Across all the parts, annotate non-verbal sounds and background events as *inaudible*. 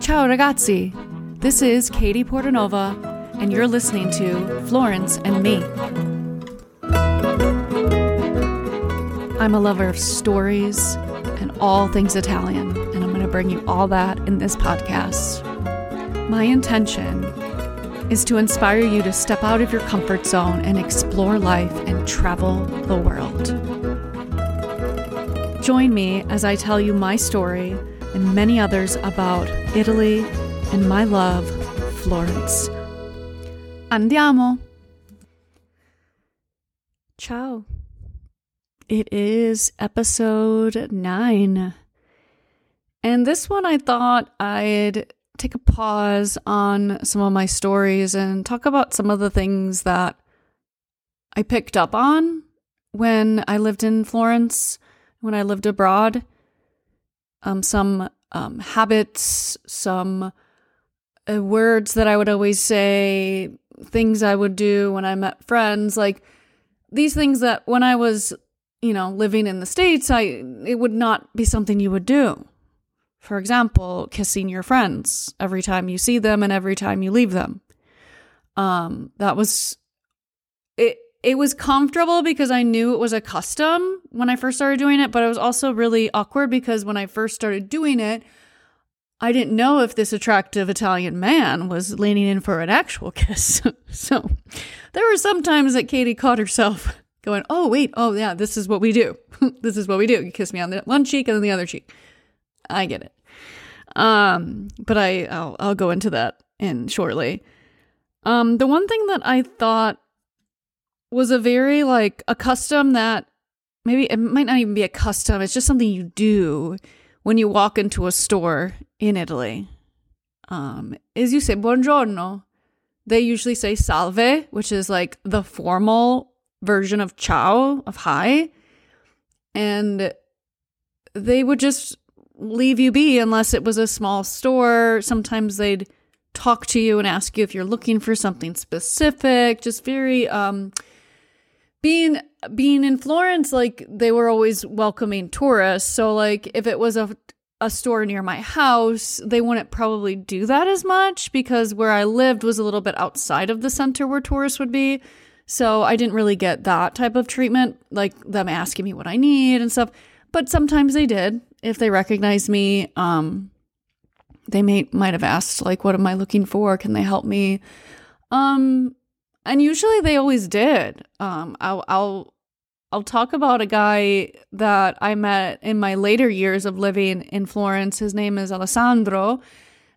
Ciao ragazzi. This is Katie Portanova, and you're listening to Florence and Me. I'm a lover of stories and all things Italian, and I'm going to bring you all that in this podcast. My intention is to inspire you to step out of your comfort zone and explore life and travel the world. Join me as I tell you my story and many others about Italy and my love, Florence. Andiamo! Ciao. It is episode nine. And this one I thought I'd take a pause on some of my stories and talk about some of the things that I picked up on when I lived in Florence, when I lived abroad. Um, some um, habits, some uh, words that I would always say, things I would do when I met friends, like these things that when I was you know, living in the States, I it would not be something you would do. For example, kissing your friends every time you see them and every time you leave them. Um, that was it was comfortable because I knew it was a custom when I first started doing it, but it was also really awkward because when I first started doing it, I didn't know if this attractive Italian man was leaning in for an actual *laughs* kiss. *laughs* so there were some times that Katie caught herself *laughs* going, oh, wait, oh, yeah, this is what we do. this is what we do. You kiss me on the one cheek and then the other cheek. I get it. Um, but I, I'll, I'll go into that in shortly. Um, the one thing that I thought was a very like a custom that maybe it might not even be a custom, it's just something you do when you walk into a store in Italy. Um, is you say buongiorno. They usually say salve, which is like the formal version of ciao, of hi. And they would just leave you be unless it was a small store. Sometimes they'd talk to you and ask you if you're looking for something specific. Just very um being being in Florence, like they were always welcoming tourists. So like if it was a a store near my house, they wouldn't probably do that as much because where I lived was a little bit outside of the center where tourists would be. So I didn't really get that type of treatment, like them asking me what I need and stuff. But sometimes they did. If they recognized me, um, they may might have asked, like, what am I looking for? Can they help me? Um, and usually they always did. Um, I'll I'll I'll talk about a guy that I met in my later years of living in Florence. His name is Alessandro.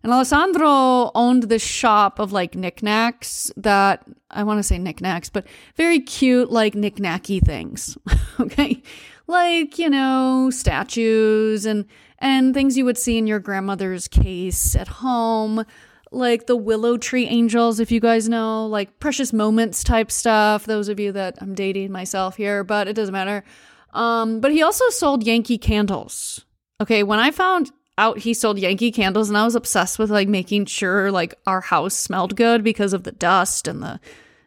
And Alessandro owned this shop of like knickknacks that I want to say knickknacks, but very cute, like knickknacky things. *laughs* okay. Like, you know, statues and and things you would see in your grandmother's case at home, like the willow tree angels, if you guys know, like precious moments type stuff. Those of you that I'm dating myself here, but it doesn't matter. Um, but he also sold Yankee candles. Okay, when I found out he sold Yankee candles and I was obsessed with like making sure like our house smelled good because of the dust and the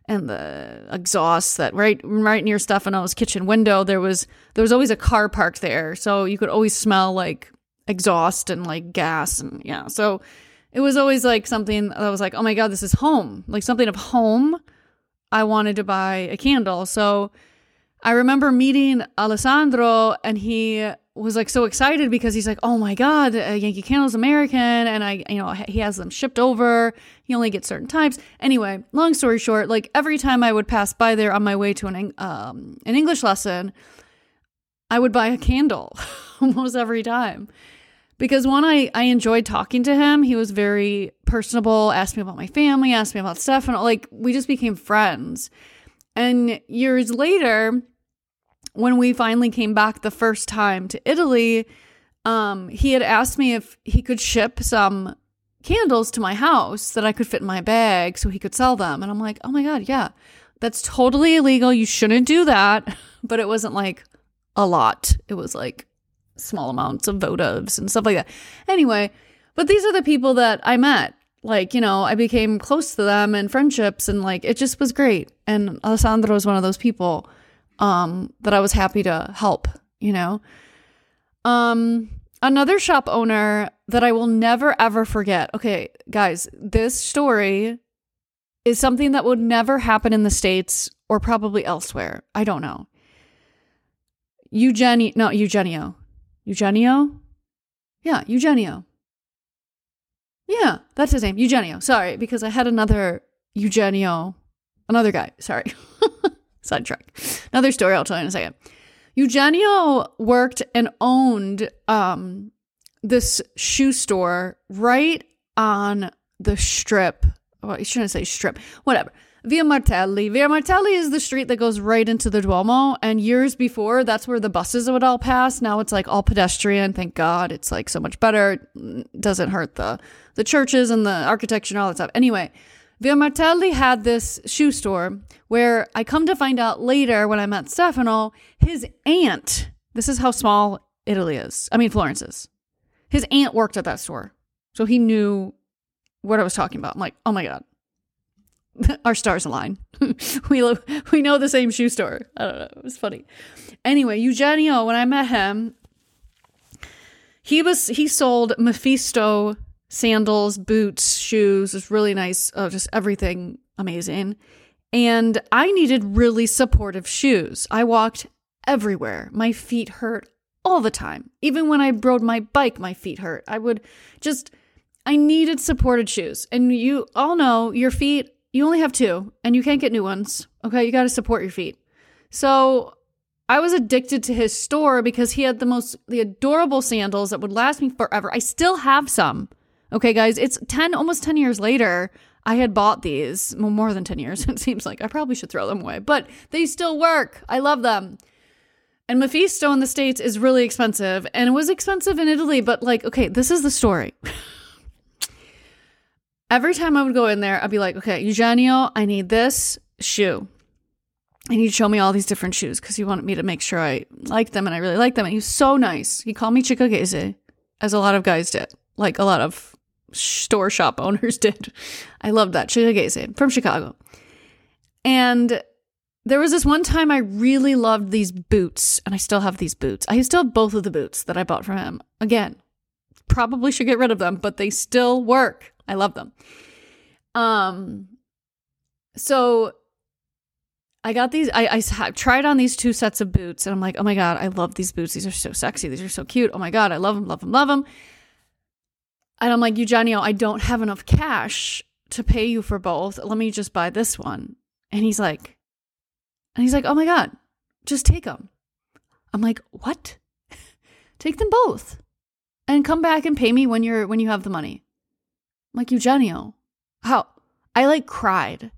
and the exhaust that right right near Stefano's kitchen window there was there was always a car parked there so you could always smell like exhaust and like gas and yeah so it was always like something that was like oh my god this is home like something of home I wanted to buy a candle so I remember meeting Alessandro and he was like so excited because he's like, oh my god, uh, Yankee Candle's American, and I, you know, he has them shipped over. He only gets certain types. Anyway, long story short, like every time I would pass by there on my way to an um, an English lesson, I would buy a candle *laughs* almost every time because one, I I enjoyed talking to him. He was very personable. Asked me about my family. Asked me about stuff, and like we just became friends. And years later when we finally came back the first time to Italy, um, he had asked me if he could ship some candles to my house that I could fit in my bag so he could sell them. And I'm like, oh my God, yeah, that's totally illegal. You shouldn't do that. *laughs* But it wasn't like a lot, it was like small amounts of votives and stuff like that. Anyway, but these are the people that I met. Like, you know, I became close to them and friendships, and like it just was great. And Alessandro is one of those people um, that I was happy to help, you know. Um, Another shop owner that I will never ever forget. Okay, guys, this story is something that would never happen in the States or probably elsewhere. I don't know. Eugenio, no, Eugenio. Eugenio? Yeah, Eugenio. Yeah, that's his name. Eugenio. Sorry, because I had another Eugenio, another guy. Sorry. *laughs* Sidetrack. Another story I'll tell you in a second. Eugenio worked and owned um, this shoe store right on the strip. Well, you shouldn't say strip. Whatever. Via Martelli. Via Martelli is the street that goes right into the Duomo. And years before, that's where the buses would all pass. Now it's like all pedestrian. Thank God. It's like so much better. It doesn't hurt the the churches and the architecture and all that stuff. Anyway, Via Martelli had this shoe store where I come to find out later when I met Stefano, his aunt, this is how small Italy is. I mean, Florence is. His aunt worked at that store. So he knew what I was talking about. I'm like, oh my God. *laughs* Our stars align. *laughs* we lo- we know the same shoe store. I don't know. It was funny. Anyway, Eugenio, when I met him, he was he sold Mephisto sandals, boots, shoes. It's really nice. Oh, just everything amazing. And I needed really supportive shoes. I walked everywhere. My feet hurt all the time. Even when I rode my bike, my feet hurt. I would just, I needed supported shoes. And you all know your feet, you only have two and you can't get new ones. Okay. You got to support your feet. So I was addicted to his store because he had the most, the adorable sandals that would last me forever. I still have some. Okay, guys, it's 10, almost 10 years later. I had bought these, well, more than 10 years, *laughs* it seems like. I probably should throw them away, but they still work. I love them. And Mephisto in the States is really expensive, and it was expensive in Italy, but like, okay, this is the story. *laughs* Every time I would go in there, I'd be like, okay, Eugenio, I need this shoe. And he'd show me all these different shoes because he wanted me to make sure I liked them and I really liked them. And he was so nice. He called me Chickagese, as a lot of guys did, like a lot of store shop owners *laughs* did. I loved that. Chickagese from Chicago. And there was this one time I really loved these boots, and I still have these boots. I still have both of the boots that I bought from him. Again, probably should get rid of them, but they still work. I love them. Um, so I got these. I, I tried on these two sets of boots, and I'm like, oh my god, I love these boots. These are so sexy. These are so cute. Oh my god, I love them, love them, love them. And I'm like, Eugenio, I don't have enough cash to pay you for both. Let me just buy this one. And he's like, and he's like, oh my God, just take them. I'm like, what? *laughs* take them both and come back and pay me when you're, when you have the money. Like, Eugenio, how? I like cried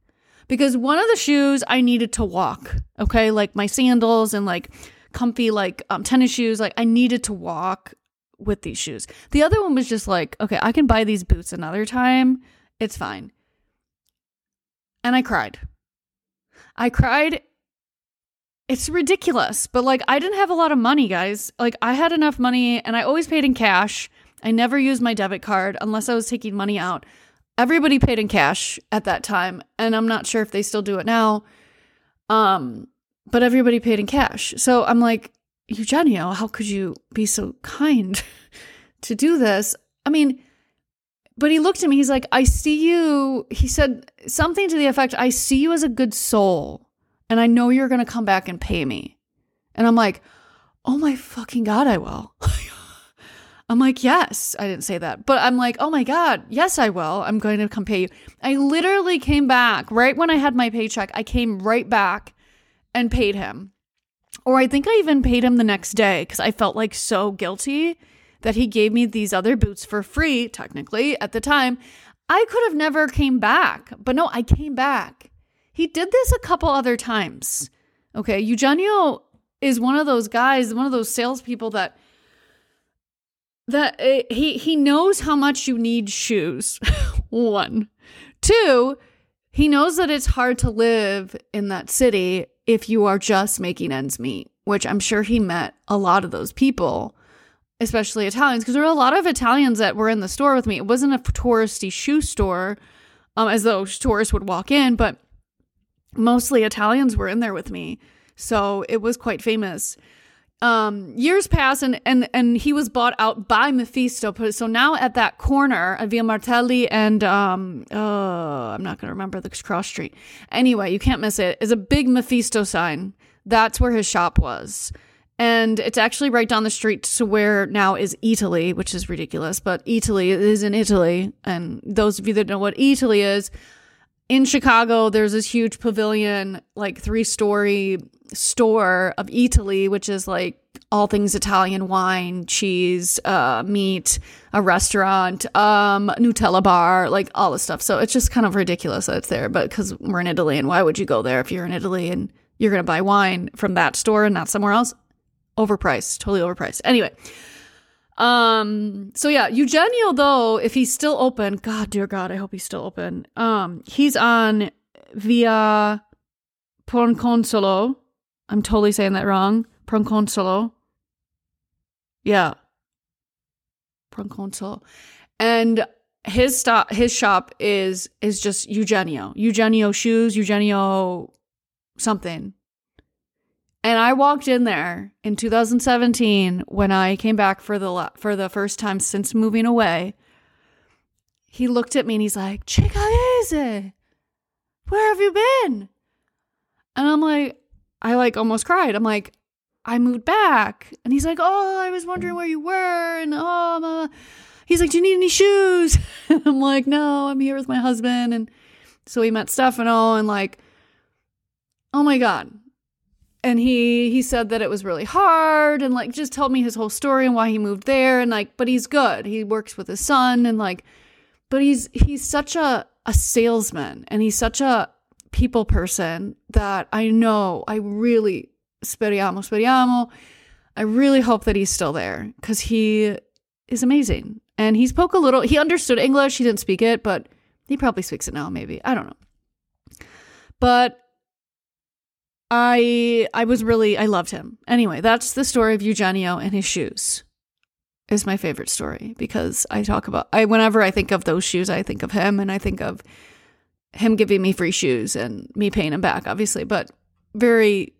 because one of the shoes I needed to walk. Okay. Like my sandals and like comfy, like um, tennis shoes. Like I needed to walk with these shoes. The other one was just like, okay, I can buy these boots another time. It's fine. And I cried. I cried. It's ridiculous, but like I didn't have a lot of money, guys. Like I had enough money and I always paid in cash. I never used my debit card unless I was taking money out. Everybody paid in cash at that time, and I'm not sure if they still do it now. Um, but everybody paid in cash. So I'm like, Eugenio, how could you be so kind *laughs* to do this? I mean, but he looked at me, he's like, I see you. He said something to the effect, I see you as a good soul, and I know you're going to come back and pay me. And I'm like, oh my fucking God, I will. *laughs* I'm like, yes, I didn't say that, but I'm like, oh my God, yes, I will. I'm going to come pay you. I literally came back right when I had my paycheck. I came right back and paid him. Or I think I even paid him the next day because I felt like so guilty that he gave me these other boots for free, technically, at the time. I could have never came back, but no, I came back. He did this a couple other times. Okay, Eugenio is one of those guys, one of those salespeople that that uh, he he knows how much you need shoes. *laughs* One, two, he knows that it's hard to live in that city if you are just making ends meet, which I'm sure he met a lot of those people, especially Italians, because there were a lot of Italians that were in the store with me. It wasn't a touristy shoe store, um, as though tourists would walk in, but mostly Italians were in there with me. So it was quite famous. Um, years pass and, and and he was bought out by Mephisto. So now at that corner Via Martelli and um, oh, I'm not gonna remember the cross street. Anyway, you can't miss it. Is a big Mephisto sign. That's where his shop was. And it's actually right down the street to where now is Eataly, which is ridiculous, but Eataly is in Italy. And those of you that know what Eataly is, in Chicago, there's this huge pavilion, like three story store of Eataly, which is like all things Italian wine, cheese, uh, meat, a restaurant, um, Nutella bar, like all this stuff. So it's just kind of ridiculous that it's there, but because we're in Italy, and why would you go there if you're in Italy and you're going to buy wine from that store and not somewhere else? Overpriced, totally overpriced. Anyway, um, so yeah, Eugenio though, if he's still open, God, dear God, I hope he's still open. Um, he's on via Proconsolo. I'm totally saying that wrong. Proconsolo. Yeah. Proconsolo. And his stop his shop is is just Eugenio. Eugenio shoes, Eugenio something. And I walked in there in 2017 when I came back for the for the first time since moving away. He looked at me and he's like, "Chicalese, where have you been?" And I'm like, I like almost cried. I'm like, I moved back, and he's like, "Oh, I was wondering where you were," and oh, he's like, "Do you need any shoes?" *laughs* I'm like, "No, I'm here with my husband," and so we met Stefano, and like, oh my god, and he he said that it was really hard and like just told me his whole story and why he moved there and like but he's good. He works with his son and like but he's he's such a a salesman and he's such a people person that I know I really speriamo speriamo. I really hope that he's still there cuz he is amazing. And he spoke a little he understood English he didn't speak it but he probably speaks it now maybe. I don't know. But I I was really I loved him. Anyway, that's the story of Eugenio and his shoes. Is my favorite story because I talk about I whenever I think of those shoes, I think of him and I think of him giving me free shoes and me paying him back, obviously, but very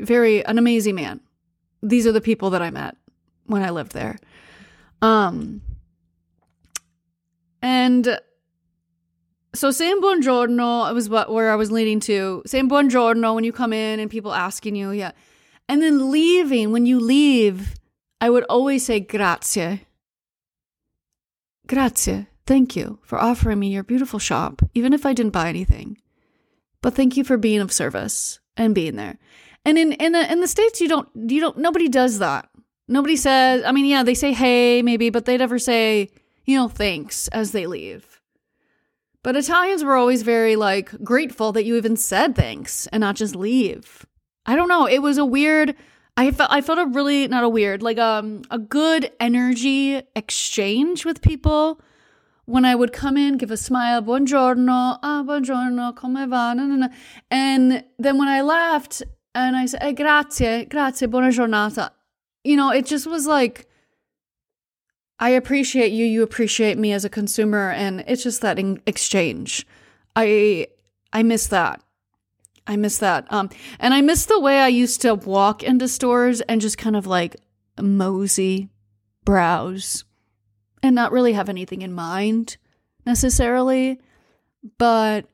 very an amazing man. These are the people that I met when I lived there. Um and so saying buongiorno was what where I was leading to. Saying buongiorno when you come in and people asking you, yeah. And then leaving, when you leave, I would always say grazie. Grazie. Thank you for offering me your beautiful shop, even if I didn't buy anything. But thank you for being of service and being there. And in in the in the states, you don't you don't nobody does that. Nobody says. I mean, yeah, they say hey maybe, but they never say you know thanks as they leave. But Italians were always very like grateful that you even said thanks and not just leave. I don't know. It was a weird. I felt I felt a really not a weird like um a good energy exchange with people when I would come in, give a smile, buongiorno, ah buongiorno, come va, no, no, no. and then when I left and I said, eh, grazie, grazie, buona giornata, you know, it just was like I appreciate you, you appreciate me as a consumer, and it's just that exchange. I I miss that. I miss that. Um, and I miss the way I used to walk into stores and just kind of like mosey, browse, and not really have anything in mind necessarily. But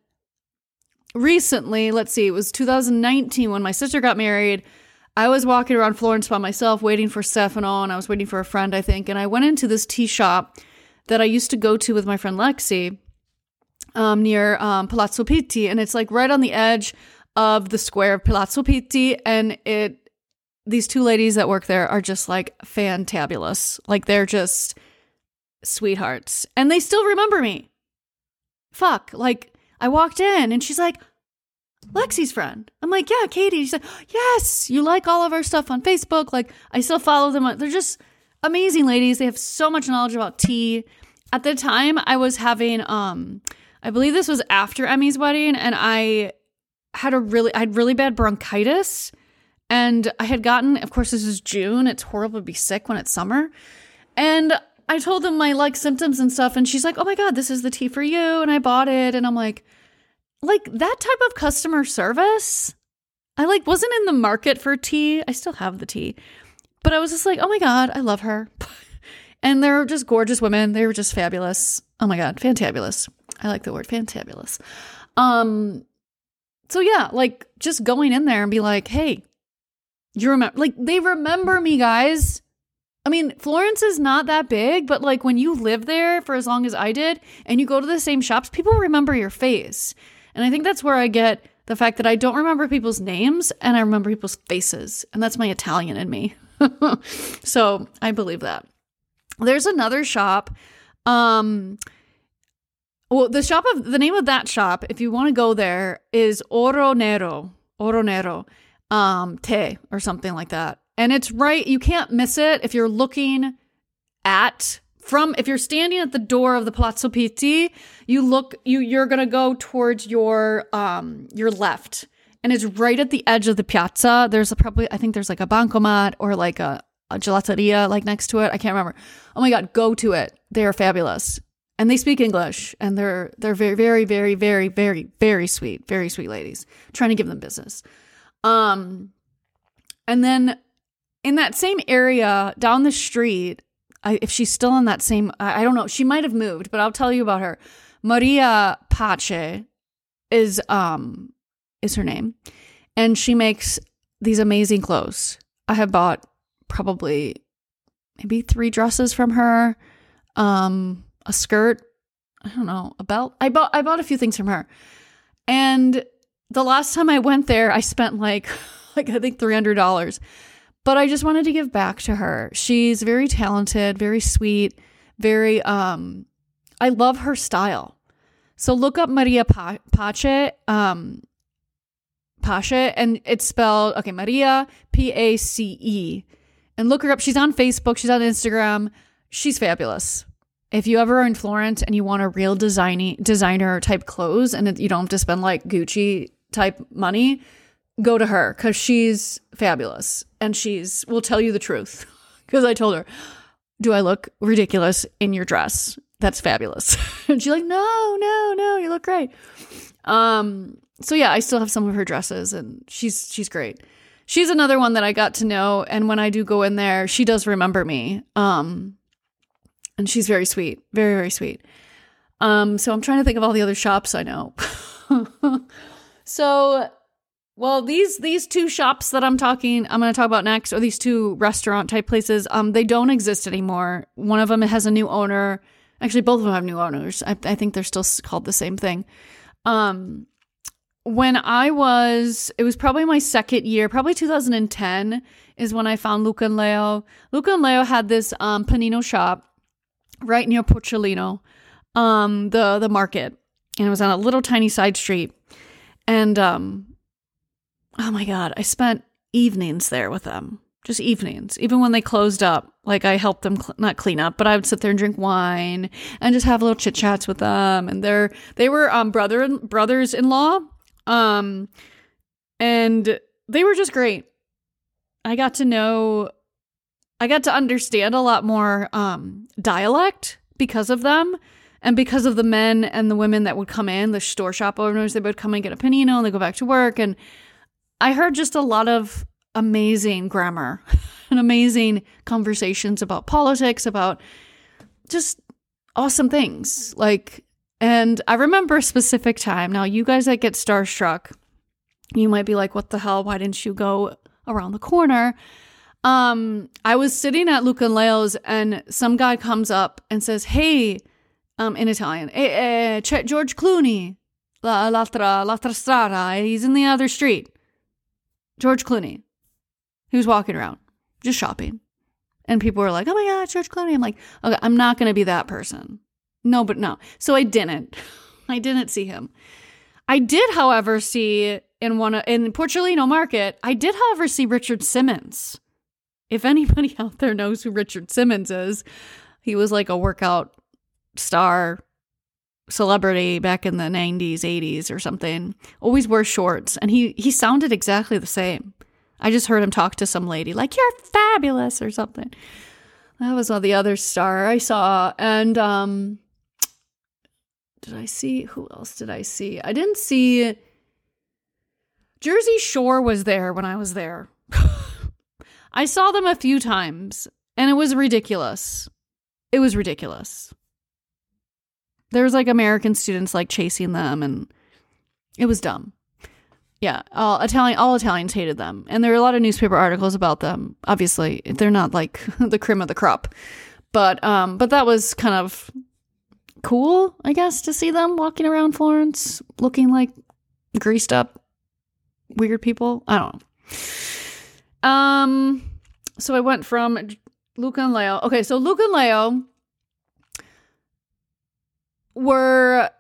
recently, let's see, it was 2019 when my sister got married. I was walking around Florence by myself waiting for Stefano and I was waiting for a friend, I think. And I went into this tea shop that I used to go to with my friend Lexi um, near um, Palazzo Pitti. And it's like right on the edge of the square of Palazzo Pitti. And it, these two ladies that work there are just like fantabulous. Like they're just sweethearts. And they still remember me. Fuck. Like I walked in and she's like, Lexi's friend. I'm like, yeah, Katie. She's like, yes, you like all of our stuff on Facebook. Like, I still follow them. They're just amazing ladies. They have so much knowledge about tea. At the time, I was having, um, I believe this was after Emmy's wedding, and I had a really, I had really bad bronchitis. And I had gotten, of course, this is June. It's horrible to be sick when it's summer. And I told them my like symptoms and stuff. And she's like, oh my God, this is the tea for you. And I bought it. And I'm like, like that type of customer service. I like wasn't in the market for tea. I still have the tea. But I was just like, oh my God, I love her. *laughs* and they're just gorgeous women. They were just fabulous. Oh my God, fantabulous. I like the word fantabulous. Um, so yeah, like just going in there and be like, hey, you remember, like they remember me, guys. I mean, Florence is not that big, but like when you live there for as long as I did and you go to the same shops, people remember your face. And I think that's where I get the fact that I don't remember people's names and I remember people's faces. And that's my Italian in me. *laughs* so I believe that. There's another shop. Um, well, the shop of the name of that shop, if you want to go there, is Oro Nero, Oro Nero, um, Te or something like that. And it's right, you can't miss it if you're looking at from if you're standing at the door of the Palazzo Pitti, you look you you're gonna go towards your um your left. And it's right at the edge of the piazza. There's a, probably I think there's like a bancomat or like a, a gelateria like next to it. I can't remember. Oh my god, go to it. They are fabulous and they speak English and they're they're very very very very very very sweet, very sweet ladies. trying to give them business. Um and then in that same area down the street, I, if she's still in that same I, I don't know, she might have moved, but I'll tell you about her. Maria Pace is um is her name. And she makes these amazing clothes. I have bought probably maybe 3 dresses from her. Um a skirt, I don't know, a belt. I bought I bought a few things from her. And the last time I went there, I spent like *laughs* like I think $300. But I just wanted to give back to her. She's very talented, very sweet, very um I love her style. So look up Maria pa- Pace um Pace and it's spelled okay, Maria P A C E. And look her up. She's on Facebook, she's on Instagram. She's fabulous if you ever are in Florence and you want a real designy designer type clothes and you don't have to spend like Gucci type money, go to her because she's fabulous and she's will tell you the truth. *laughs* Because I told her, "Do I look ridiculous in your dress? That's fabulous." *laughs* and she's like, "No, no, no, you look great." Um. So yeah, I still have some of her dresses, and she's she's great. She's another one that I got to know, and when I do go in there, she does remember me. Um and she's very sweet, very very sweet. Um, so I'm trying to think of all the other shops I know. *laughs* so, well, these these two shops that I'm talking, I'm going to talk about next, or these two restaurant type places, um, they don't exist anymore. One of them has a new owner. Actually, both of them have new owners. I, I think they're still called the same thing. Um, when I was, it was probably my second year, probably 2010 is when I found Luca and Leo. Luca and Leo had this um, panino shop right near Porcellino, um, the the market, and it was on a little tiny side street. And um, oh my god, I spent evenings there with them, just evenings. Even when they closed up, like I helped them cl- not clean up, but I would sit there and drink wine and just have little chit chats with them. And they're they were um brother and brothers in law, um, and they were just great. I got to know I got to understand a lot more um, dialect because of them and because of the men and the women that would come in, the store shop owners, they would come and get a panino and they go back to work. And I heard just a lot of amazing grammar *laughs* and amazing conversations about politics, about just awesome things. Like, and I remember a specific time. Now, you guys that get starstruck, you might be like, what the hell? Why didn't you go around the corner? Um, I was sitting at Luca and Leo's and some guy comes up and says, Hey, um, in Italian, eh, eh, George Clooney, la, l'altra, l'altra strada, he's in the other street. George Clooney. He was walking around, just shopping. And people were like, oh my God, George Clooney. I'm like, okay, I'm not going to be that person. No, but no. So I didn't. *laughs* I didn't see him. I did, however, see in one in Porcellino Market, I did, however, see Richard Simmons if anybody *laughs* out there knows who Richard Simmons is, he was like a workout star celebrity back in the 90s, 80s or something. Always wore shorts and he he sounded exactly the same. I just heard him talk to some lady like you're fabulous or something. That was all the other star I saw and um did I see who else did I see? I didn't see Jersey Shore was there when I was there. *laughs* I saw them a few times and it was ridiculous. It was ridiculous. There was like American students like chasing them and it was dumb. Yeah, all Italian all Italians hated them. And there were a lot of newspaper articles about them. Obviously, they're not like *laughs* the cream of the crop. But um but that was kind of cool, I guess, to see them walking around Florence looking like greased up weird people. I don't know. Um so I went from Luca and Leo. Okay, so Luca and Leo were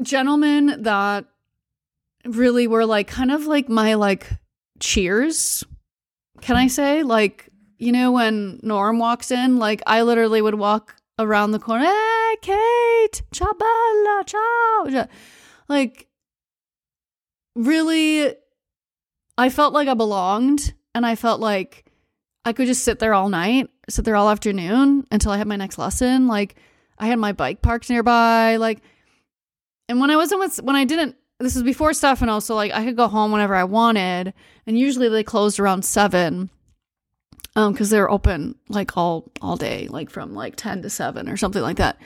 gentlemen that really were like kind of like my like cheers. Can I say? Like, you know, when Norm walks in, like I literally would walk around the corner, hey, Kate, ciao bella, ciao. Like, really, I felt like I belonged and I felt like I could just sit there all night, sit there all afternoon until I had my next lesson. Like, I had my bike parked nearby. Like, and when I wasn't with, when I didn't this was before Stefano, so like I could go home whenever I wanted, and usually they closed around seven, um, because they're open like all all day, like from like ten to seven or something like that.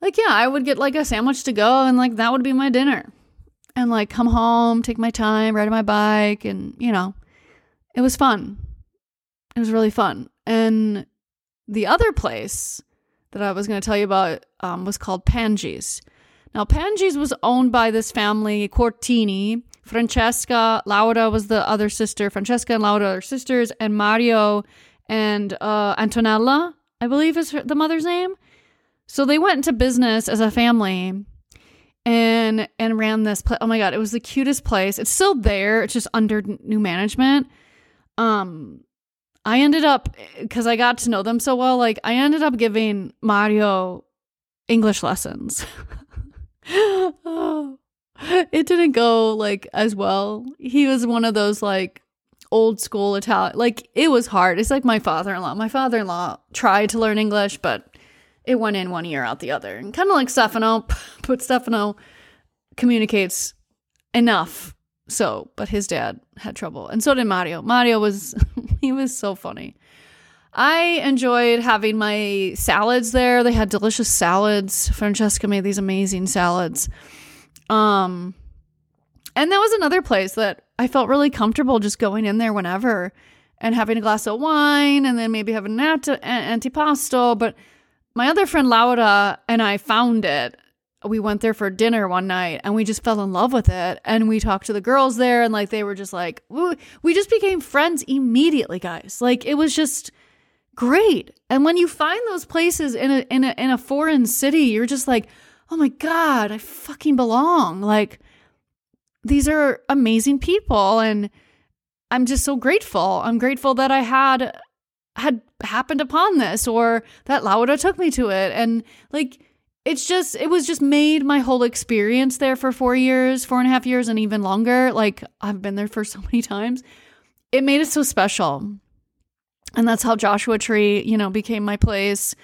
Like yeah, I would get like a sandwich to go, and like that would be my dinner, and like come home, take my time, ride my bike, and you know, it was fun. It was really fun, and the other place that I was going to tell you about um, was called Pange's. Now, Pange's was owned by this family, Cortini. Francesca, Laura was the other sister. Francesca and Laura are sisters, and Mario and uh, Antonella, I believe is her, the mother's name. So they went into business as a family and and ran this place. Oh my god, it was the cutest place. It's still there. It's just under new management. Um I ended up cuz I got to know them so well, like I ended up giving Mario English lessons. *laughs* it didn't go like as well. He was one of those like old school Italian. Like it was hard. It's like my father in law. My father in law tried to learn English, but it went in one ear out the other. And kind of like Stefano, *laughs* but Stefano communicates enough. So, but his dad had trouble, and so did Mario. Mario was *laughs* he was so funny. I enjoyed having my salads there. They had delicious salads. Francesca made these amazing salads. Um and that was another place that I felt really comfortable just going in there whenever and having a glass of wine and then maybe having an antipasto. But my other friend Laura and I found it. We went there for dinner one night and we just fell in love with it. And we talked to the girls there and like they were just like, we just became friends immediately, guys. Like it was just great. And when you find those places in a in a in a foreign city, you're just like, "Oh my god, I fucking belong." Like these are amazing people and I'm just so grateful. I'm grateful that I had had happened upon this or that Laura took me to it and like it's just it was just made my whole experience there for four years four and a half years and even longer like i've been there for so many times it made it so special and that's how Joshua Tree, you know, became my place.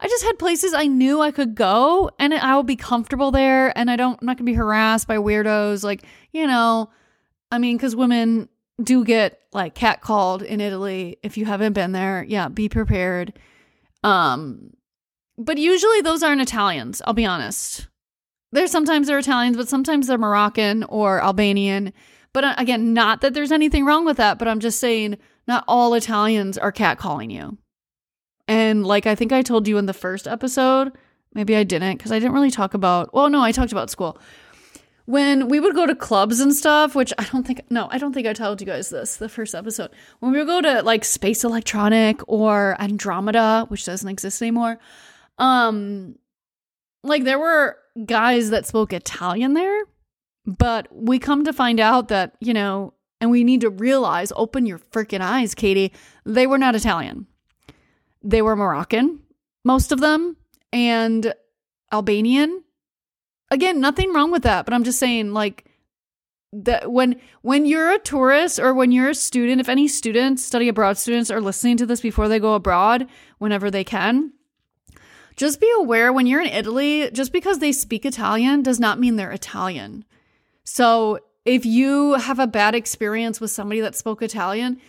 I just had places I knew I could go and I would be comfortable there and I don't I'm not to be harassed by weirdos like, you know, I mean cuz women do get like catcalled in Italy if you haven't been there. Yeah, be prepared. Um but usually those aren't Italians, I'll be honest. There's sometimes they're Italians, but sometimes they're Moroccan or Albanian. But uh, again, not that there's anything wrong with that, but I'm just saying not all Italians are catcalling you. And like I think I told you in the first episode, maybe I didn't because I didn't really talk about, well, no, I talked about school. When we would go to clubs and stuff, which I don't think, no, I don't think I told you guys this the first episode. When we would go to like Space Electronic or Andromeda, which doesn't exist anymore, um, like there were guys that spoke Italian there, but we come to find out that, you know, and we need to realize, open your freaking eyes, Katie, they were not Italian. They were Moroccan, most of them, and Albanian. Again, nothing wrong with that, but I'm just saying, like, that when when you're a tourist or when you're a student, if any students, study abroad students, are listening to this before they go abroad, whenever they can, just be aware when you're in Italy, just because they speak Italian does not mean they're Italian. So if you have a bad experience with somebody that spoke Italian,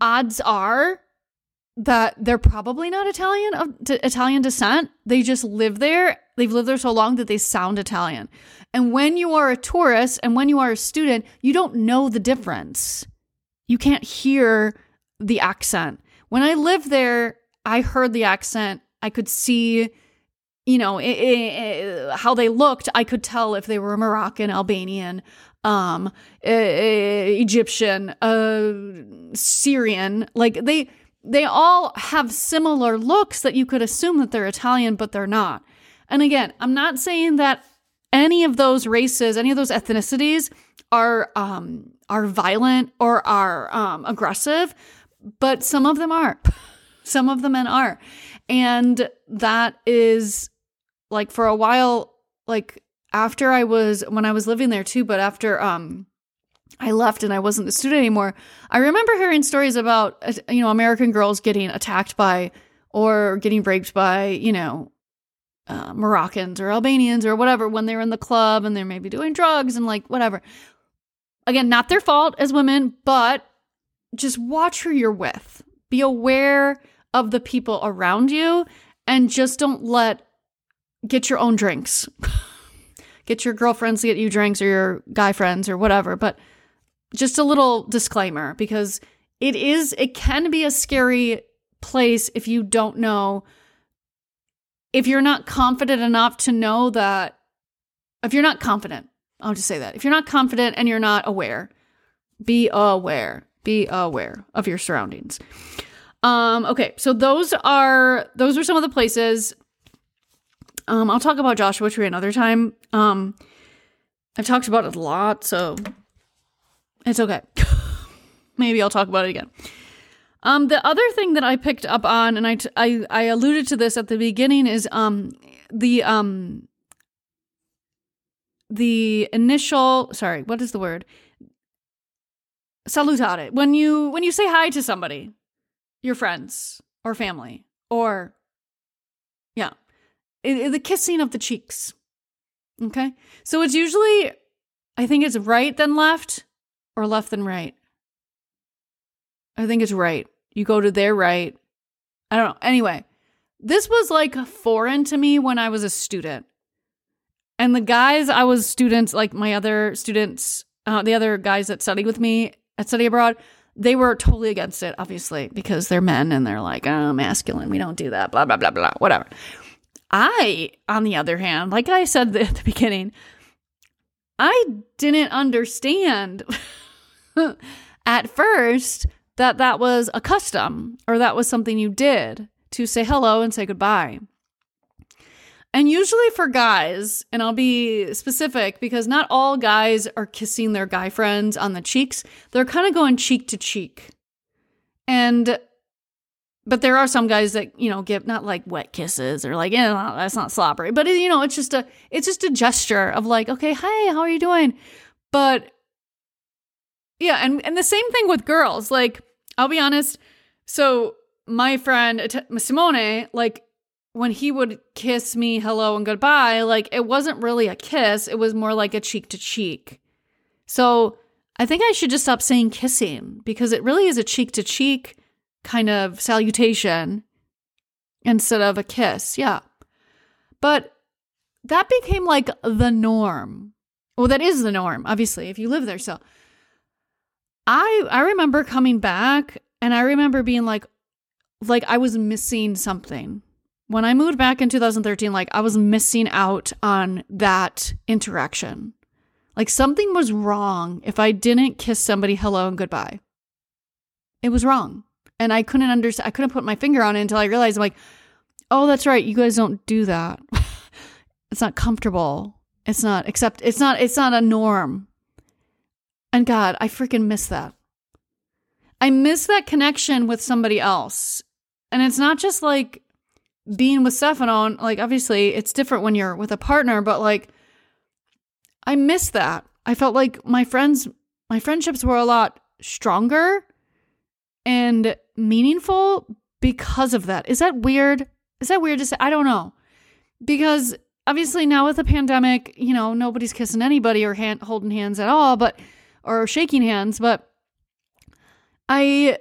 odds are that they're probably not Italian of Italian descent. They just live there. They've lived there so long that they sound Italian. And when you are a tourist and when you are a student, you don't know the difference. You can't hear the accent. When I lived there, I heard the accent. I could see, you know, it, it, how they looked. I could tell if they were Moroccan, Albanian, um, Egyptian, uh, Syrian. Like they they all have similar looks that you could assume that they're Italian, but they're not. And again, I'm not saying that any of those races, any of those ethnicities are um, are violent or are um, aggressive, but some of them are. *laughs* some of the men are, and that is like for a while, like after I was when I was living there too, but after um I left and I wasn't a student anymore, I remember hearing stories about uh, you know American girls getting attacked by or getting raped by you know uh, Moroccans or Albanians or whatever when they're in the club and they're maybe doing drugs and like whatever. Again, not their fault as women, but just watch who you're with. Be aware of the people around you and just don't let get your own drinks. *laughs* get your girlfriends to get you drinks or your guy friends or whatever, but just a little disclaimer because it is it can be a scary place if you don't know if you're not confident enough to know that if you're not confident I'll just say that. If you're not confident and you're not aware, be aware. Be aware of your surroundings. Um okay, so those are those are some of the places um I'll talk about Joshua Tree another time. Um I've talked about it a lot, so it's okay. *laughs* Maybe I'll talk about it again. Um, the other thing that I picked up on, and I, t- I, I alluded to this at the beginning, is um, the um, the initial. Sorry, what is the word? Salutare. When you when you say hi to somebody, your friends or family, or yeah, it, it, the kissing of the cheeks. Okay, so it's usually, I think it's right then left, or left then right. I think it's right. You go to their right. I don't know. Anyway, this was like foreign to me when I was a student. And the guys I was students, like my other students, uh, the other guys that studied with me at study abroad, they were totally against it, obviously, because they're men and they're like, oh, masculine. We don't do that, blah, blah, blah, blah, whatever. I, on the other hand, like I said *laughs* at the beginning, I didn't understand *laughs* at first that that was a custom or that was something you did to say hello and say goodbye. And usually for guys, and I'll be specific because not all guys are kissing their guy friends on the cheeks. They're kind of going cheek to cheek. And but there are some guys that, you know, give not like wet kisses or like, yeah, that's not slobbery, but you know, it's just a it's just a gesture of like, okay, hi, how are you doing? But yeah, and and the same thing with girls. Like, I'll be honest. So my friend Simone, like when he would kiss me hello and goodbye, like it wasn't really a kiss. It was more like a cheek to cheek. So I think I should just stop saying kissing because it really is a cheek to cheek kind of salutation instead of a kiss. Yeah. But that became like the norm. Well, that is the norm, obviously, if you live there. So I I remember coming back and I remember being like like I was missing something. When I moved back in 2013, like I was missing out on that interaction. Like something was wrong if I didn't kiss somebody hello and goodbye. It was wrong. And I couldn't understand I couldn't put my finger on it until I realized I'm like, "Oh, that's right. You guys don't do that." *laughs* it's not comfortable. It's not except it's not it's not a norm. And God, I freaking miss that. I miss that connection with somebody else. And it's not just like being with Stefano. Like, obviously, it's different when you're with a partner, but like, I miss that. I felt like my friends, my friendships were a lot stronger and meaningful because of that. Is that weird? Is that weird to say? I don't know. Because obviously now with the pandemic, you know, nobody's kissing anybody or hand, holding hands at all, but or shaking hands, but I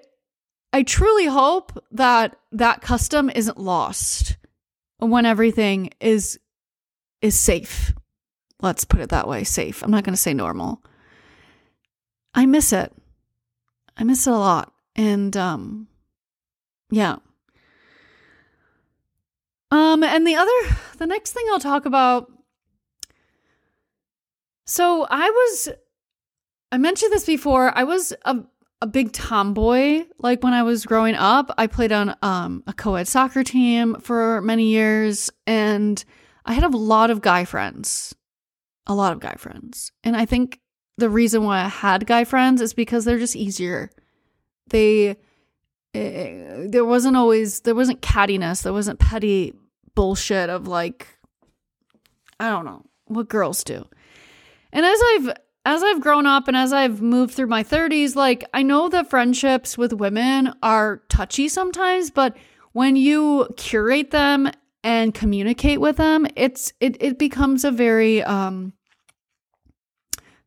I truly hope that that custom isn't lost when everything is is safe. Let's put it that way, safe. I'm not going to say normal. I miss it. I miss it a lot. And um yeah. Um and the other the next thing I'll talk about so I was I mentioned this before. I was a a big tomboy like when I was growing up. I played on um, a co-ed soccer team for many years and I had a lot of guy friends. A lot of guy friends. And I think the reason why I had guy friends is because they're just easier. They eh, there wasn't always there wasn't cattiness, there wasn't petty bullshit of like I don't know, what girls do. And as I've as I've grown up and as I've moved through my 30s, like I know that friendships with women are touchy sometimes, but when you curate them and communicate with them, it's it it becomes a very um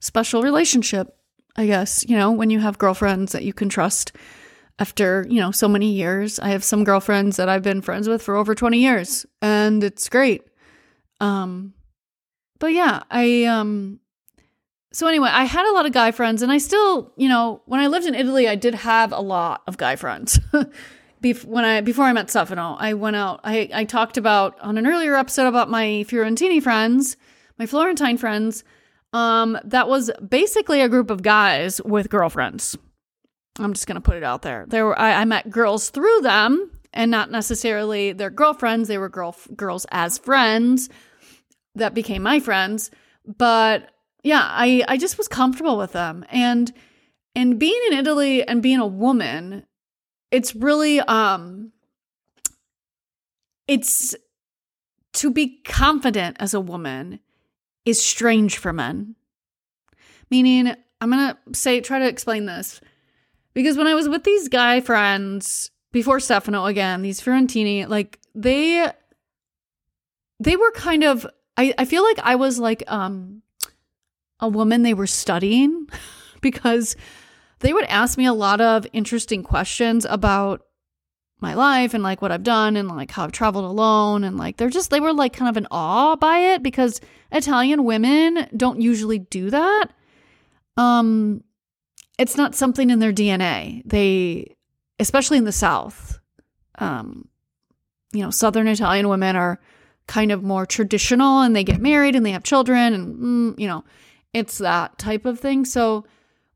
special relationship, I guess, you know, when you have girlfriends that you can trust after, you know, so many years. I have some girlfriends that I've been friends with for over 20 years and it's great. Um but yeah, I um so anyway, I had a lot of guy friends, and I still, you know, when I lived in Italy, I did have a lot of guy friends. *laughs* Bef- when I before I met Stefano, I went out. I I talked about on an earlier episode about my Fiorentini friends, my Florentine friends. Um, that was basically a group of guys with girlfriends. I'm just gonna put it out there. There were I, I met girls through them, and not necessarily their girlfriends. They were girl girls as friends that became my friends, but yeah, I I just was comfortable with them. And and being in Italy and being a woman, it's really um it's to be confident as a woman is strange for men. Meaning, I'm going to say try to explain this. Because when I was with these guy friends before Stefano again, these Fiorentini, like they they were kind of I, I feel like I was like um a woman they were studying *laughs* because they would ask me a lot of interesting questions about my life and like what I've done and like how I've traveled alone and like they're just they were like kind of in awe by it because Italian women don't usually do that. Um it's not something in their DNA. They especially in the south. Um you know, southern Italian women are kind of more traditional and they get married and they have children and mm, you know, it's that type of thing. So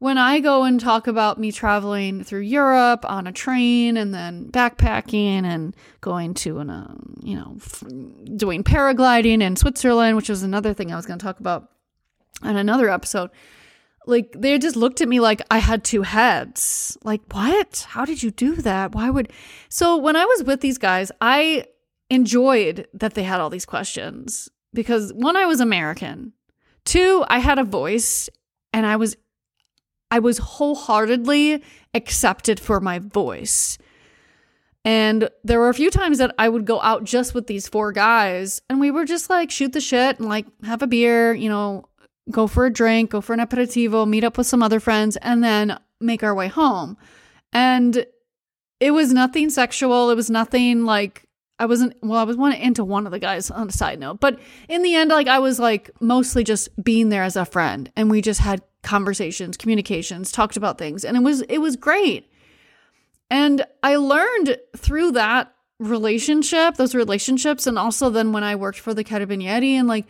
when I go and talk about me traveling through Europe on a train and then backpacking and going to an, uh, you know, f- doing paragliding in Switzerland, which was another thing I was going to talk about on another episode, like they just looked at me like I had two heads. Like, what? How did you do that? Why would. So when I was with these guys, I enjoyed that they had all these questions because one, I was American Two, I had a voice and I was I was wholeheartedly accepted for my voice. And there were a few times that I would go out just with these four guys and we were just like shoot the shit and like have a beer, you know, go for a drink, go for an aperitivo, meet up with some other friends and then make our way home. And it was nothing sexual. It was nothing like I wasn't well, I was one into one of the guys on a side note, but in the end, like I was like mostly just being there as a friend, and we just had conversations, communications, talked about things, and it was it was great. And I learned through that relationship, those relationships, and also then when I worked for the Carabinieri, and like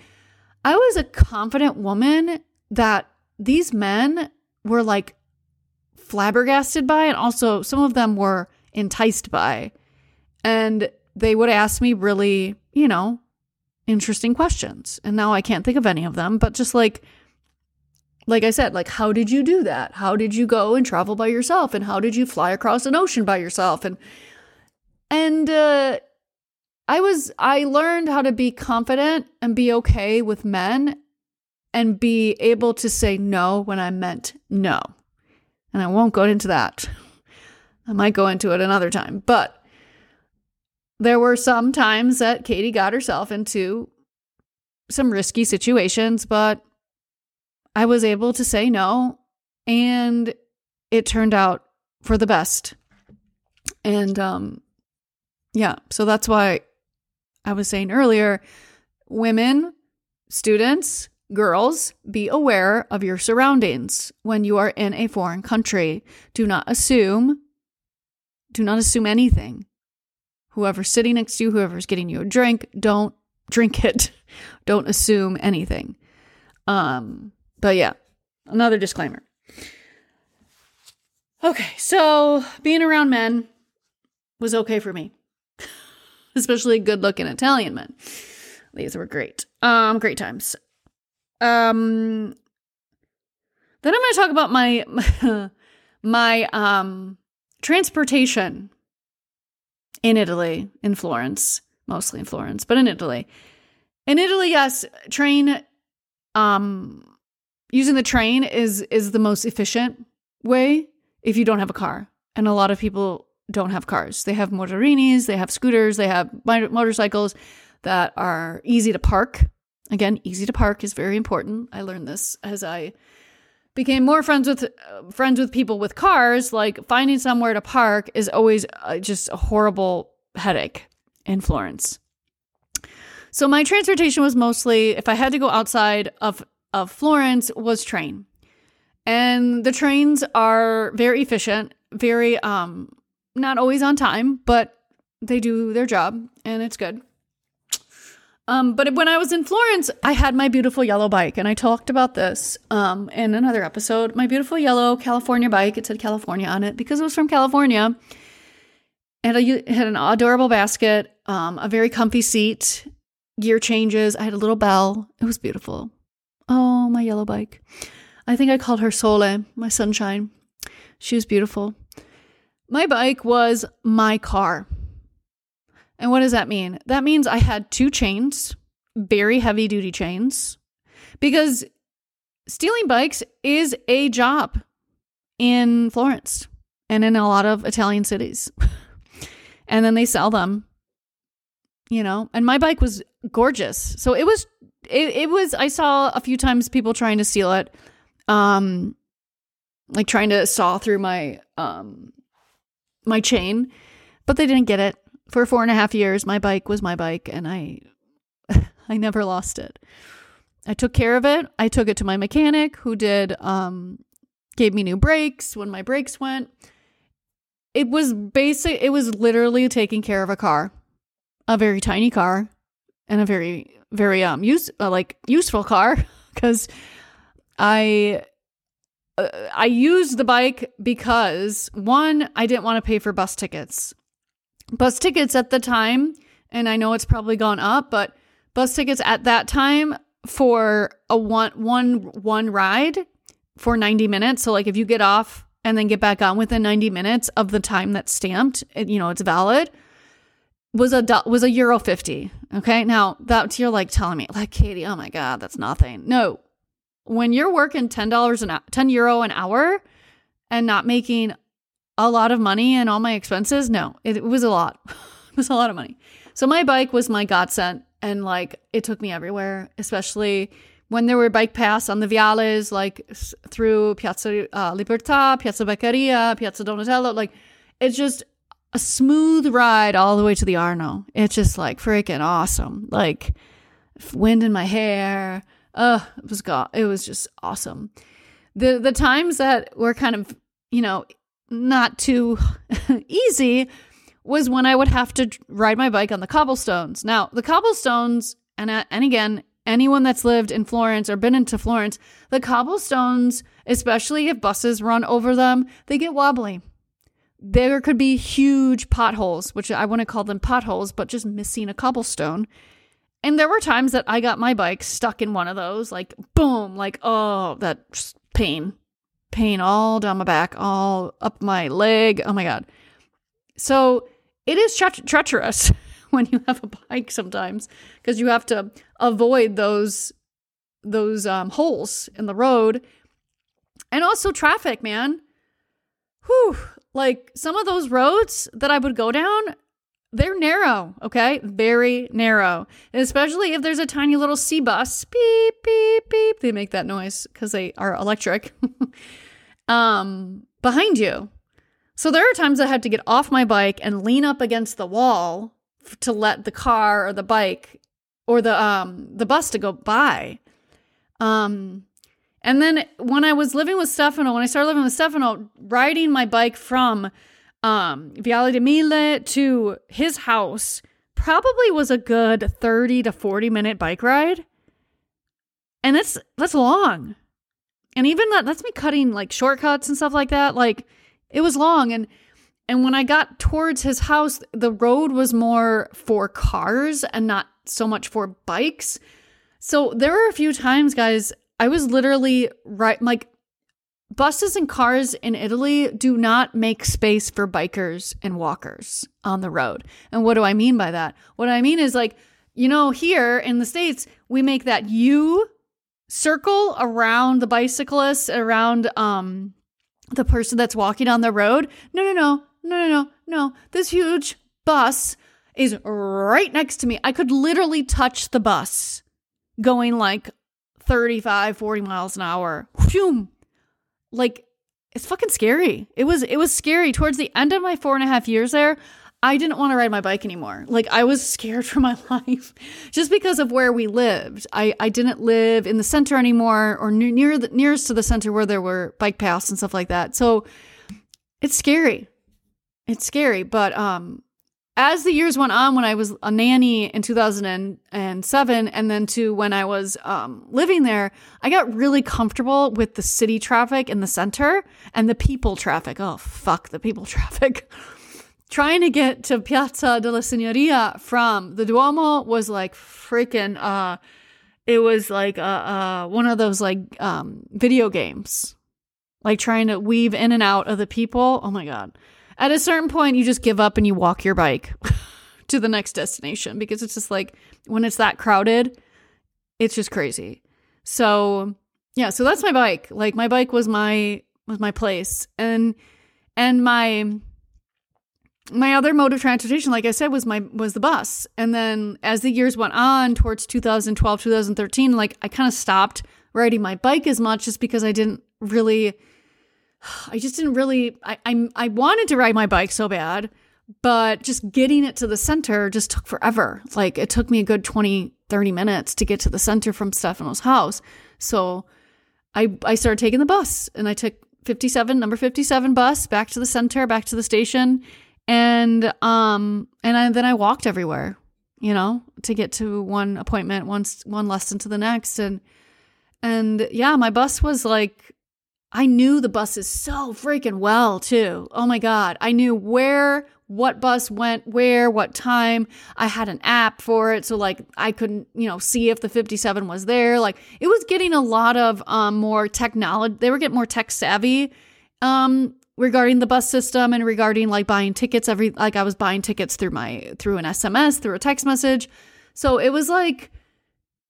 I was a confident woman that these men were like flabbergasted by, and also some of them were enticed by. And they would ask me really, you know, interesting questions. And now I can't think of any of them, but just like, like I said, like, how did you do that? How did you go and travel by yourself? And how did you fly across an ocean by yourself? And, and, uh, I was, I learned how to be confident and be okay with men and be able to say no when I meant no. And I won't go into that. I might go into it another time, but there were some times that Katie got herself into some risky situations, but I was able to say no, and it turned out for the best. And um yeah, so that's why I was saying earlier, women, students, girls, be aware of your surroundings when you are in a foreign country. Do not assume do not assume anything. Whoever's sitting next to you, whoever's getting you a drink, don't drink *laughs* it. don't assume anything. Um, but yeah, another disclaimer. Okay, so being around men was okay for me, *laughs* especially good looking Italian men. These were great. Um, great times. Um, then I'm going to talk about my *laughs* my um transportation in Italy, in Florence, mostly in Florence, but in Italy. In Italy, yes, train um using the train is is the most efficient way if you don't have a car. And a lot of people don't have cars. They have motorinis, they have scooters, they have motorcycles that are easy to park. Again, easy to park is very important. I learned this as I became more friends with uh, friends with people with cars. Like finding somewhere to park is always uh, just a horrible headache in Florence. So my transportation was mostly if I had to go outside of of Florence was train. And the trains are very efficient, very um not always on time, but they do their job and it's good. Um, but when I was in Florence, I had my beautiful yellow bike, and I talked about this um, in another episode. My beautiful yellow California bike. It said California on it because it was from California. And I had an adorable basket, um, a very comfy seat, gear changes. I had a little bell. It was beautiful. Oh, my yellow bike. I think I called her Sole, my sunshine. She was beautiful. My bike was my car. And what does that mean? That means I had two chains, very heavy duty chains, because stealing bikes is a job in Florence and in a lot of Italian cities. *laughs* and then they sell them, you know, and my bike was gorgeous. So it was, it, it was, I saw a few times people trying to steal it, um, like trying to saw through my, um, my chain, but they didn't get it for four and a half years, my bike was my bike and I *laughs* I never lost it. I took care of it. I took it to my mechanic who did um gave me new brakes when my brakes went. It was basic it was literally taking care of a car. A very tiny car and a very very um use uh, like useful car *laughs* cuz I uh, I used the bike because one, I didn't want to pay for bus tickets bus tickets at the time, and I know it's probably gone up, but bus tickets at that time for a one one one ride for 90 minutes. So like if you get off and then get back on within 90 minutes of the time that's stamped, it, you know, it's valid was a was a euro 50. Okay? Now, that's you're like telling me like Katie, oh my god, that's nothing. No. When you're working $10 an 10 euro an hour and not making a lot of money and all my expenses? No, it, was a lot. *laughs* it was a lot of money. So my bike was my godsend and like it took me everywhere, especially when there were bike paths on the Viales, like through Piazza uh, Libertà, Piazza Beccaria, Piazza Donatello. Like it's just a smooth ride all the way to the Arno. It's just like freaking awesome. Like wind in my hair. Oh, it was got. It was just awesome. The the times that were kind of you know not too *laughs* easy was when I would have to ride my bike on the cobblestones. Now, the cobblestones, and, uh, and again, anyone that's lived in Florence or been into Florence, the cobblestones, especially if buses run over them, they get wobbly. There could be huge potholes, which I wouldn't call them potholes, but just missing a cobblestone. And there were times that I got my bike stuck in one of those, like boom, like, oh, that pain pain all down my back, all up my leg. Oh my God. So it is tre- treacherous *laughs* when you have a bike sometimes because you have to avoid those those um, holes in the road and also traffic man whew like some of those roads that i would go down they're narrow okay? Very narrow. And especially if there's a tiny little c bus. Beep beep beep. They make that noise because they are electric. *laughs* Um, behind you. So there are times I had to get off my bike and lean up against the wall to let the car or the bike or the um the bus to go by. Um and then when I was living with Stefano, when I started living with Stefano, riding my bike from um Viale to his house probably was a good 30 to 40 minute bike ride. And that's that's long. And even that that's me cutting like shortcuts and stuff like that. Like it was long and and when I got towards his house, the road was more for cars and not so much for bikes. So there were a few times, guys, I was literally right like buses and cars in Italy do not make space for bikers and walkers on the road. And what do I mean by that? What I mean is like, you know, here in the States, we make that U circle around the bicyclist, around um the person that's walking on the road. No, no, no, no, no, no, no. This huge bus is right next to me. I could literally touch the bus going like 35, 40 miles an hour. Phew. Like, it's fucking scary. It was it was scary. Towards the end of my four and a half years there, I didn't want to ride my bike anymore. Like I was *laughs* scared for my *laughs* life just because of where we lived. I, I didn't live in the center anymore or near, near the nearest to the center where there were bike paths and stuff like that. So it's scary. It's scary. But um as the years went on when I was a nanny in 2007 and then to when I was um, living there, I got really comfortable with the city traffic in the center and the people traffic. Oh, fuck the people *laughs* traffic trying to get to Piazza della Signoria from the Duomo was like freaking uh it was like uh, uh one of those like um video games. Like trying to weave in and out of the people. Oh my god. At a certain point you just give up and you walk your bike *laughs* to the next destination because it's just like when it's that crowded, it's just crazy. So, yeah, so that's my bike. Like my bike was my was my place. And and my my other mode of transportation like i said was my was the bus and then as the years went on towards 2012 2013 like i kind of stopped riding my bike as much just because i didn't really *sighs* i just didn't really I, I i wanted to ride my bike so bad but just getting it to the center just took forever. Like it took me a good 20 30 minutes to get to the center from stefano's house. So i i started taking the bus and i took 57 number 57 bus back to the center back to the station. And um and I, then I walked everywhere, you know, to get to one appointment, one one lesson to the next, and and yeah, my bus was like, I knew the buses so freaking well too. Oh my god, I knew where what bus went where, what time. I had an app for it, so like I couldn't, you know, see if the 57 was there. Like it was getting a lot of um more technology. They were getting more tech savvy um regarding the bus system and regarding like buying tickets every like I was buying tickets through my through an SMS, through a text message. So it was like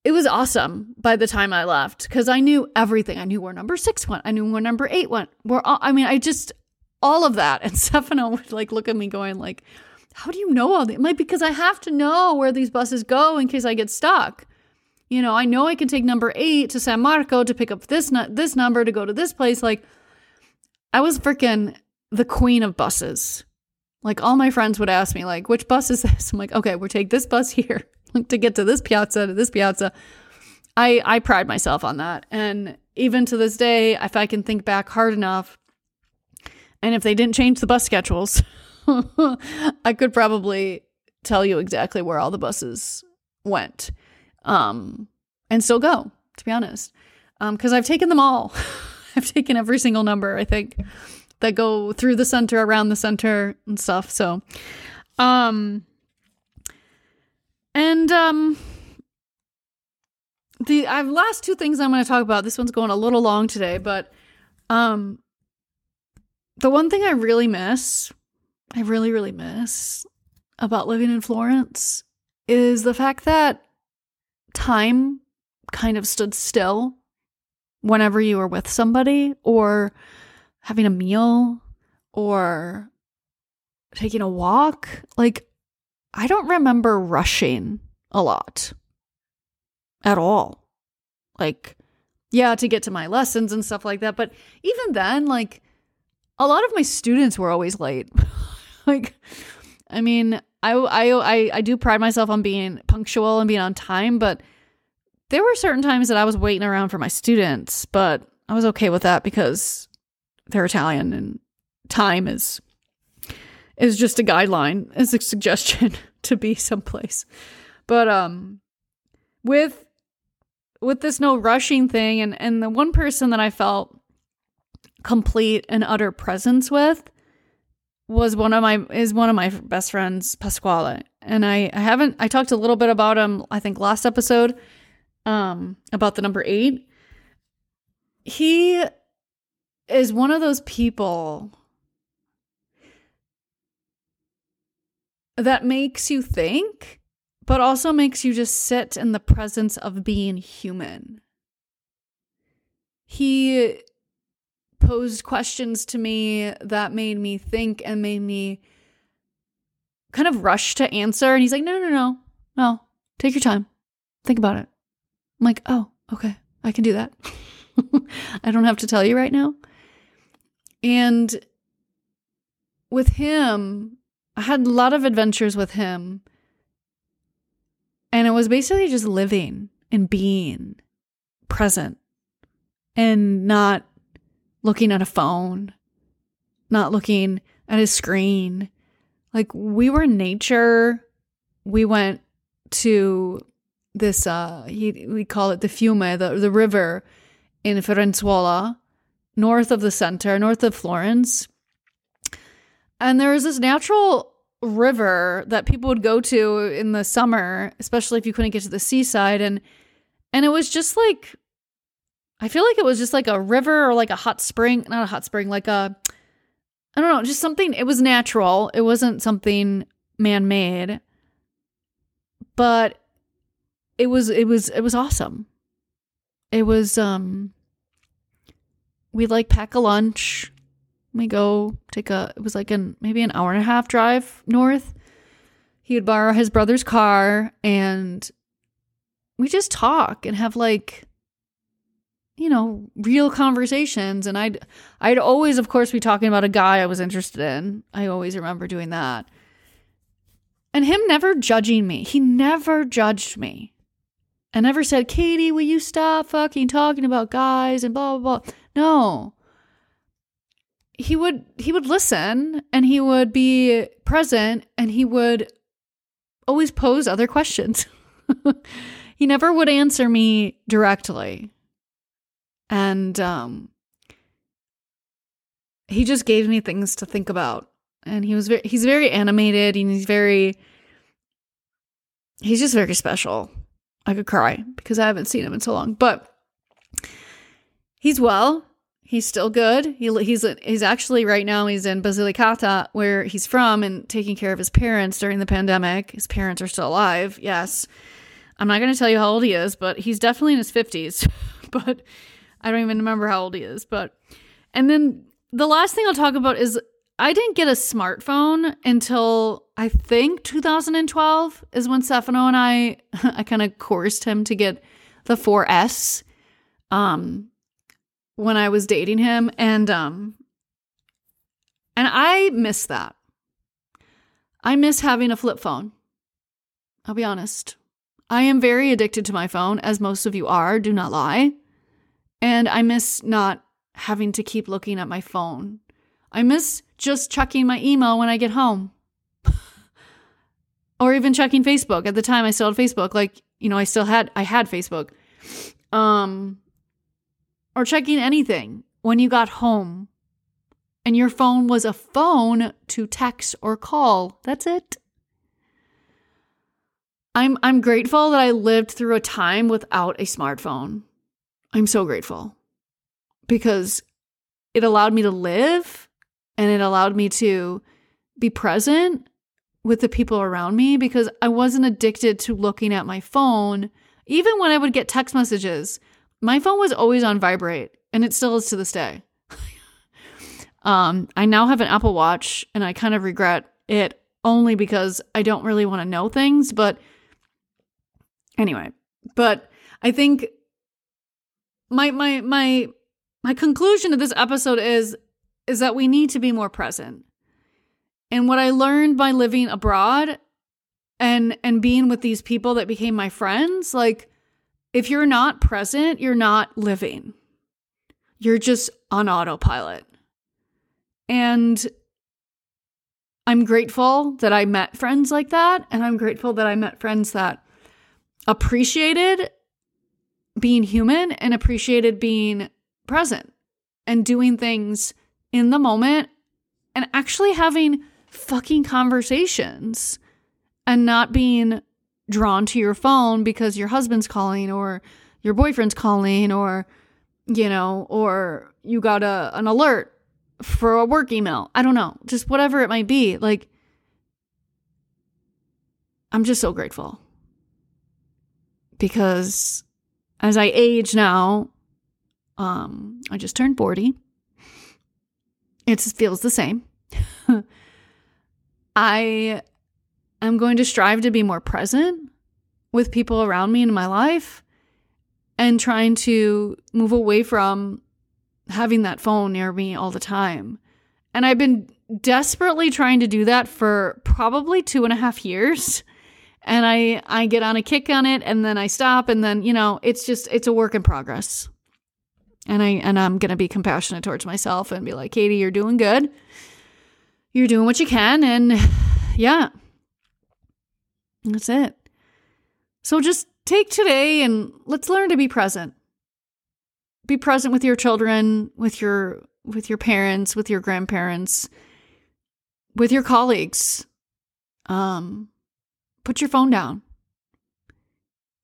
it was awesome by the time I left cuz I knew everything. I knew where number 6 went. I knew where number 8 went. Where all, I mean, I just all of that *laughs* and Stefano would like look at me going like how do you know all that? Like because I have to know where these buses go in case I get stuck. You know, I know I can take number 8 to San Marco to pick up this this number to go to this place like I was freaking the queen of buses. Like all my friends would ask me, like, which bus is this? I'm like, okay, we'll take this bus *laughs* here *laughs* to get to this piazza to this piazza. I I pride myself on that. And even to this day, if I can think back hard enough, and if they didn't change the bus schedules, *laughs* I could probably tell you exactly where all the buses went. Um, and still go, to be honest. Um, because I've taken them all. *laughs* I've taken every single number, I think, that go through the center, around the center and stuff. So, um, and, um, the I have last two things I'm going to talk about. This one's going a little long today, but um the one thing I really miss, I really really miss about living in Florence is the fact that time kind of stood still whenever you were with somebody or having a meal or taking a walk. Like, I don't remember rushing a lot at all. Like, yeah, to get to my lessons and stuff like that. But even then, like, a lot of my students were always late. *laughs* like, I mean, I, I, I, I do pride myself on being punctual and being on time, but there were certain times that I was waiting around for my students, but I was okay with that because they're Italian and time is is just a guideline, is a suggestion *laughs* to be someplace. But um with with this no rushing thing and and the one person that I felt complete and utter presence with was one of my is one of my best friends Pasquale and I, I haven't I talked a little bit about him I think last episode um about the number 8 he is one of those people that makes you think but also makes you just sit in the presence of being human he posed questions to me that made me think and made me kind of rush to answer. And he's like, no, no, no, no, take your time. Think about it. I'm like, oh, okay, I can do that. *laughs* I don't have to tell you right now. And with him, I had a lot of adventures with him. And it was basically just living and being present and not looking at a phone, not looking at a screen. Like we were in nature. We went to this uh he, we call it the Fiume, the the river in Firenzuola, north of the center, north of Florence. And there was this natural river that people would go to in the summer, especially if you couldn't get to the seaside and and it was just like I feel like it was just like a river or like a hot spring, not a hot spring, like a I don't know, just something it was natural. It wasn't something man-made. But it was it was it was awesome. It was um we like pack a lunch. We go take a it was like an maybe an hour and a half drive north. He would borrow his brother's car and we just talk and have like you know, real conversations and I'd I'd always of course be talking about a guy I was interested in. I always remember doing that. And him never judging me. He never judged me. And never said, "Katie, will you stop fucking talking about guys and blah blah blah." No. He would he would listen and he would be present and he would always pose other questions. *laughs* he never would answer me directly and um, he just gave me things to think about. And he was very, he's very animated and he's very, he's just very special. I could cry because I haven't seen him in so long, but he's well. He's still good. He, he's he's actually right now he's in Basilicata where he's from and taking care of his parents during the pandemic. His parents are still alive. Yes. I'm not going to tell you how old he is, but he's definitely in his 50s. *laughs* but I don't even remember how old he is, but and then the last thing I'll talk about is I didn't get a smartphone until I think 2012 is when Stefano and I *laughs* I kind of coerced him to get the 4S um when I was dating him and um and I miss that. I miss having a flip phone. I'll be honest. I am very addicted to my phone as most of you are, do not lie. And I miss not having to keep looking at my phone. I miss just checking my email when I get home. *laughs* or even checking Facebook. At the time I still had Facebook. Like, you know, I still had I had Facebook. Um or checking anything when you got home and your phone was a phone to text or call. That's it. I'm I'm grateful that I lived through a time without a smartphone. I'm so grateful because it allowed me to live and it allowed me to be present with the people around me because I wasn't addicted to looking at my phone. Even when I would get text messages, my phone was always on vibrate and it still is to this day. *laughs* um, I now have an Apple Watch and I kind of regret it only because I don't really want to know things. But anyway, but I think my my my my conclusion to this episode is is that we need to be more present. And what I learned by living abroad and and being with these people that became my friends, like if you're not present, you're not living. You're just on autopilot. And I'm grateful that I met friends like that. And I'm grateful that I met friends that appreciated being human and appreciated being present and doing things in the moment and actually having fucking conversations and not being drawn to your phone because your husband's calling or your boyfriend's calling or you know or you got a an alert for a work email. I don't know. Just whatever it might be. Like I'm just so grateful. Because as I age now, um I just turned 40. It feels the same. *laughs* I am going to strive to be more present with people around me in my life and trying to move away from having that phone near me all the time. And I've been desperately trying to do that for probably two and a half years. And I, I get on a kick on it and then I stop and then, you know, it's just, it's a work in progress. And I, and I'm going to be compassionate towards myself and be like, Katie, you're doing good. You're doing what you can. And yeah, that's it. So just take today and let's learn to be present. Be present with your children, with your with your parents, with your grandparents, with your colleagues. Um put your phone down.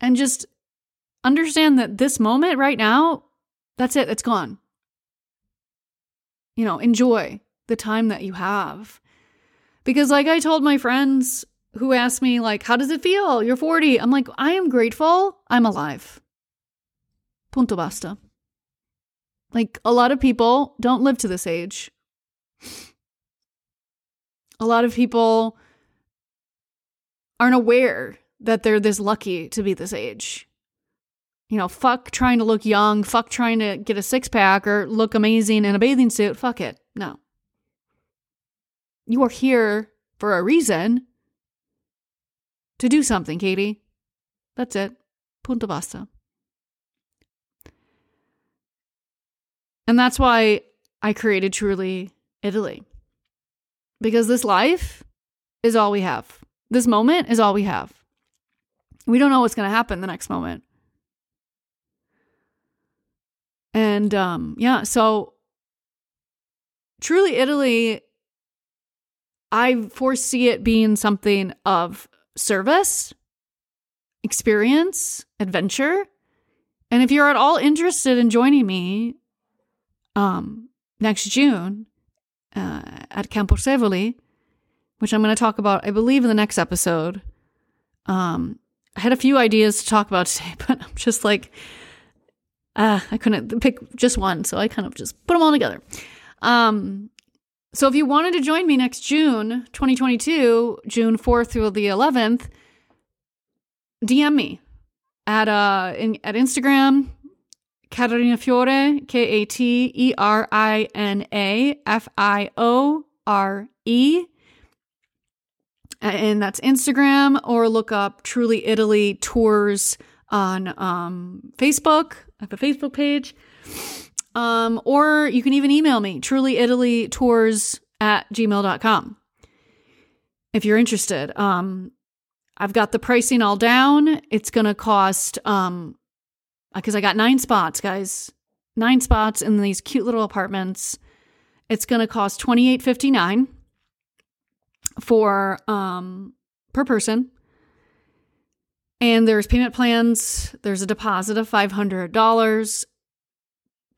And just understand that this moment right now, that's it, it's gone. You know, enjoy the time that you have. Because like I told my friends who asked me like how does it feel? You're 40 i'm like i am grateful i'm alive. Punto basta. Like a lot of people don't live to this age. A lot of people aren't aware that they're this lucky to be this age. You know fuck trying to look young fuck trying to get a six pack or look amazing in a bathing suit. Fuck it. No. You are here for a reason to do something, Katie. That's it. Punto basta. And that's why I created Truly Italy. Because this life is all we have. This moment is all we have. We don't know what's going to happen the next moment. And um yeah, so Truly Italy I foresee it being something of service, experience, adventure. And if you're at all interested in joining me um, next June uh, at Campo Sevoli, which I'm going to talk about, I believe, in the next episode. Um, I had a few ideas to talk about *laughs* today, but I'm just like, uh, I couldn't pick just one, so I kind of just put them all together. Um, so if you wanted to join me next June 2022, June 4th through the 11th, DM me at uh in, at Instagram Katerina Fiore, K A T E R I N A F I O R E. And that's Instagram, or look up Truly Italy Tours on um, Facebook. I have a Facebook page. Um, or you can even email me, trulyitalytours at gmail.com. If you're interested. Um, I've got the pricing all down. It's going to cost, um, because I got nine spots, guys, nine spots in these cute little apartments. It's going to cost twenty eight fifty nine for um per person. And there's payment plans. There's a deposit of five hundred dollars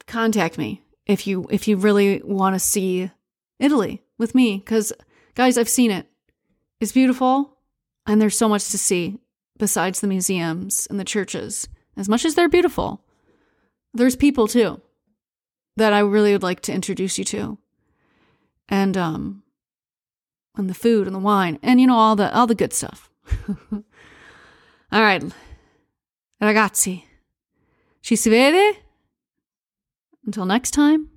contact me if you if you really want to see Italy with me cuz guys I've seen it. It's beautiful and there's so much to see besides the museums and the churches. As much as they're beautiful, there's people too that I really would like to introduce you to. And um and the food and the wine and you know all the all the good stuff. *laughs* all right. Ragazzi. Ci si vede? Until next time,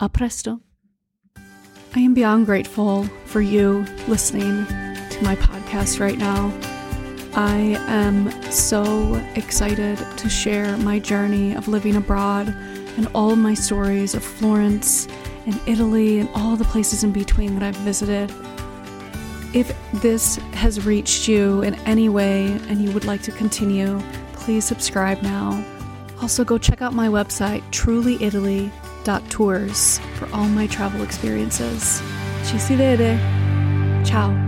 A presto. I am beyond grateful for you listening to my podcast right now. I am so excited to share my journey of living abroad and all my stories of Florence and Italy and all the places in between that I've visited. If this has reached you in any way and you would like to continue, please subscribe now. Also, go check out my website, trulyitaly.tours, for all my travel experiences. Ci si vede. Ciao.